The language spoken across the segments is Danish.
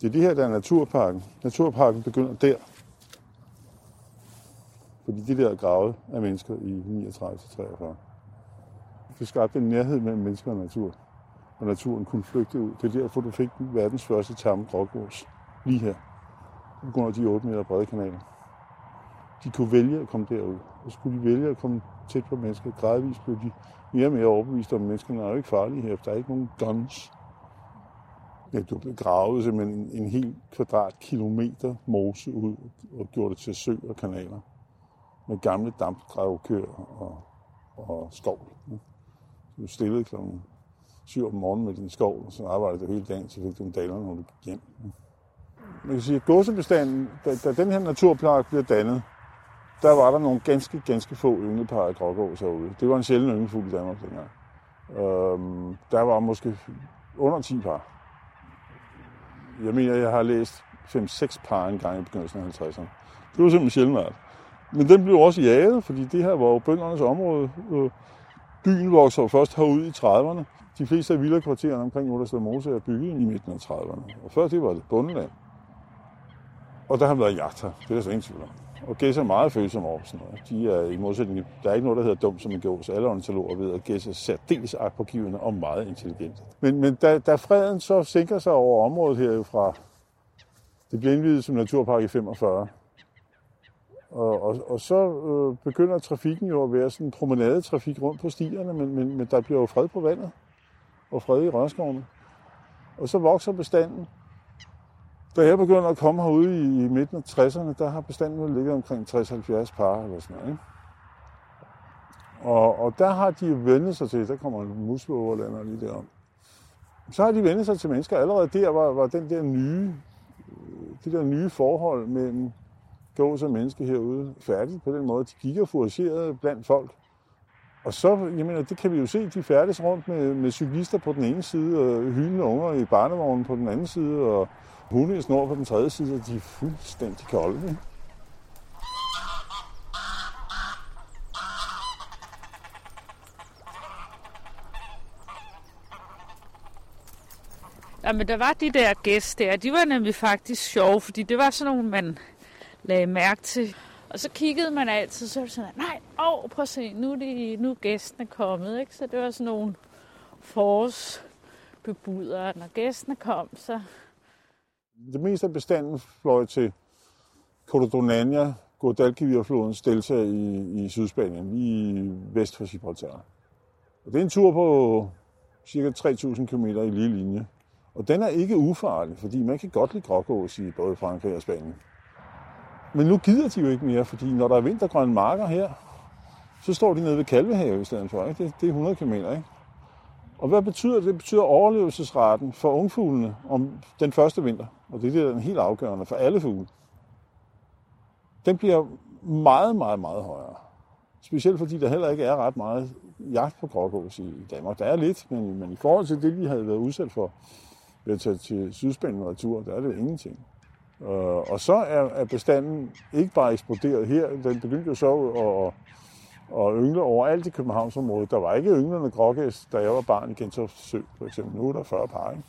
Det er det her, der er naturparken. Naturparken begynder der. Fordi det der er gravet af mennesker i 39-43. Det skabte en nærhed mellem mennesker og natur. Og naturen kunne flygte ud. Det er derfor, du fik verdens første tamme grågås. Lige her. På grund af de 8 meter brede kanaler. De kunne vælge at komme derud. Og skulle de vælge at komme tæt på mennesker, gradvist blev de mere og mere overbevist om, at menneskerne er jo ikke farlige her. Der er ikke nogen guns. Ja, du gravede simpelthen en, en hel kvadratkilometer mose ud og gjorde det til sø og kanaler med gamle dampgravkøer og, og skov. Du stillede kl. 7 om morgenen med din skov, og så arbejdede du hele dagen, så fik du en daler, når du gik hjem. Man kan sige, at gåsebestanden, da, da den her naturpark blev dannet, der var der nogle ganske, ganske få ynglepar af grågås herude. Det var en sjælden ynglefugl i Danmark dengang. Øhm, der var måske under 10 par. Jeg mener, jeg har læst 5-6 par en gang i begyndelsen af 50'erne. Det var simpelthen sjældent. Men den blev også jaget, fordi det her var jo bøndernes område. Øh, byen voksede først herude i 30'erne. De fleste af villakvartererne omkring Oddersted Mose er bygget i midten af 30'erne. Og før det var det bundeland. Og der har været jagt her. Det er der så ingen tvivl om. Og gæs er meget følsomme over sådan noget. De er i modsætning, der er ikke noget, der hedder dum som en gås. Alle ornitologer ved, at gæs er særdeles akpågivende og meget intelligente. Men, men da, da freden så sænker sig over området her fra, det bliver indvidet som naturpark i 45, og, og, og så øh, begynder trafikken jo at være sådan en promenadetrafik rundt på stierne, men, men, men der bliver jo fred på vandet og fred i rørskovene. Og så vokser bestanden. Da jeg begyndte at komme herude i, i midten af 60'erne, der har bestanden ligget omkring 60-70 par eller sådan noget. Ikke? Og, og der har de vendt sig til, der kommer en musleoverlander lige derom. Så har de vendt sig til mennesker. Allerede der var, var den der nye, øh, det der nye forhold mellem gås og menneske herude færdigt på den måde. De gik og foragerede blandt folk. Og så, jeg mener, det kan vi jo se, de færdes rundt med, med cyklister på den ene side, og hyldende unger i barnevognen på den anden side, og hunde i snor på den tredje side, og de er fuldstændig kolde. Ikke? Jamen, der var de der gæster der, de var nemlig faktisk sjove, fordi det var sådan nogle, man lagde mærke til. Og så kiggede man altid, så var det sådan, nej, åh, prøv at se, nu er, de, nu er gæsten kommet. Ikke? Så det var sådan nogle forårsbebudere. Når gæsten kom, så... Det meste af bestanden fløj til Cordonania, Guadalquivir-flodens delta i, i Sydspanien, lige vest for Gibraltar. Og det er en tur på cirka 3.000 km i lige linje. Og den er ikke ufarlig, fordi man kan godt lide grågås i både Frankrig og Spanien. Men nu gider de jo ikke mere, fordi når der er vintergrønne marker her, så står de nede ved Kalvehave i stedet for. Ikke? Det, det er 100 km. Ikke? Og hvad betyder det? Det betyder overlevelsesraten for ungfuglene om den første vinter. Og det er den helt afgørende for alle fugle. Den bliver meget, meget, meget højere. Specielt fordi der heller ikke er ret meget jagt på grågås i Danmark. Der er lidt, men, men i forhold til det, vi havde været udsat for ved at tage til Sydspanien og retur, der er det ingenting. Øh, og så er, er bestanden ikke bare eksploderet her, den begyndte jo så at, at og yngle overalt i Københavnsområdet. Der var ikke ynglende grågæs, da jeg var barn i Gentofte Sø, for eksempel. Nu er der 40 par, ikke?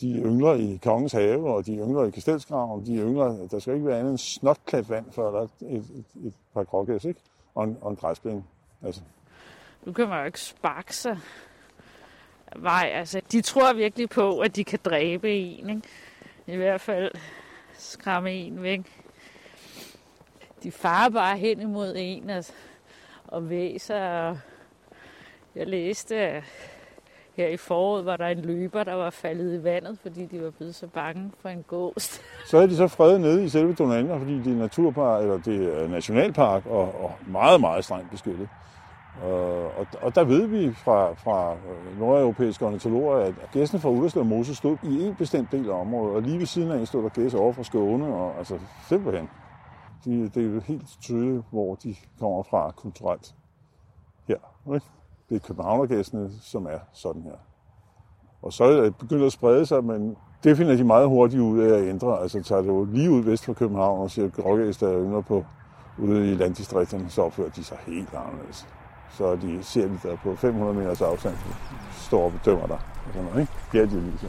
De yngler i Kongens Have, og de yngler i Kastelsgraven. De yngler, der skal ikke være andet end snotklat vand, før der er et, et, et par grågæs, ikke? Og en, og en græsplæne. Altså. Nu kan man jo ikke sparke sig. vej. altså, de tror virkelig på, at de kan dræbe en, ikke? I hvert fald skræmme en væk. De farer bare hen imod en altså og væser. Jeg læste, at her i foråret var der en løber, der var faldet i vandet, fordi de var blevet så bange for en gås. Så er de så fredet nede i selve Donania, fordi det er naturpark, eller det er nationalpark, og, og meget, meget strengt beskyttet. Og, og der ved vi fra, fra nordeuropæiske ornitologer, at gæsten fra Ullerslev Mose stod i en bestemt del af området, og lige ved siden af stod der gæs over fra Skåne, og altså simpelthen. De, det er jo helt tydeligt, hvor de kommer fra kulturelt her. Ikke? Det er københavnergæstene, som er sådan her. Og så er det begyndt at sprede sig, men det finder de meget hurtigt ud af at ændre. Altså tager det jo lige ud vest for København og siger, at grågæster er yngre på ude i landdistrikterne, så opfører de sig helt anderledes så de ser de der på 500 meters afstand, står og bedømmer dig. Og sådan noget, ikke? Det er de lige så.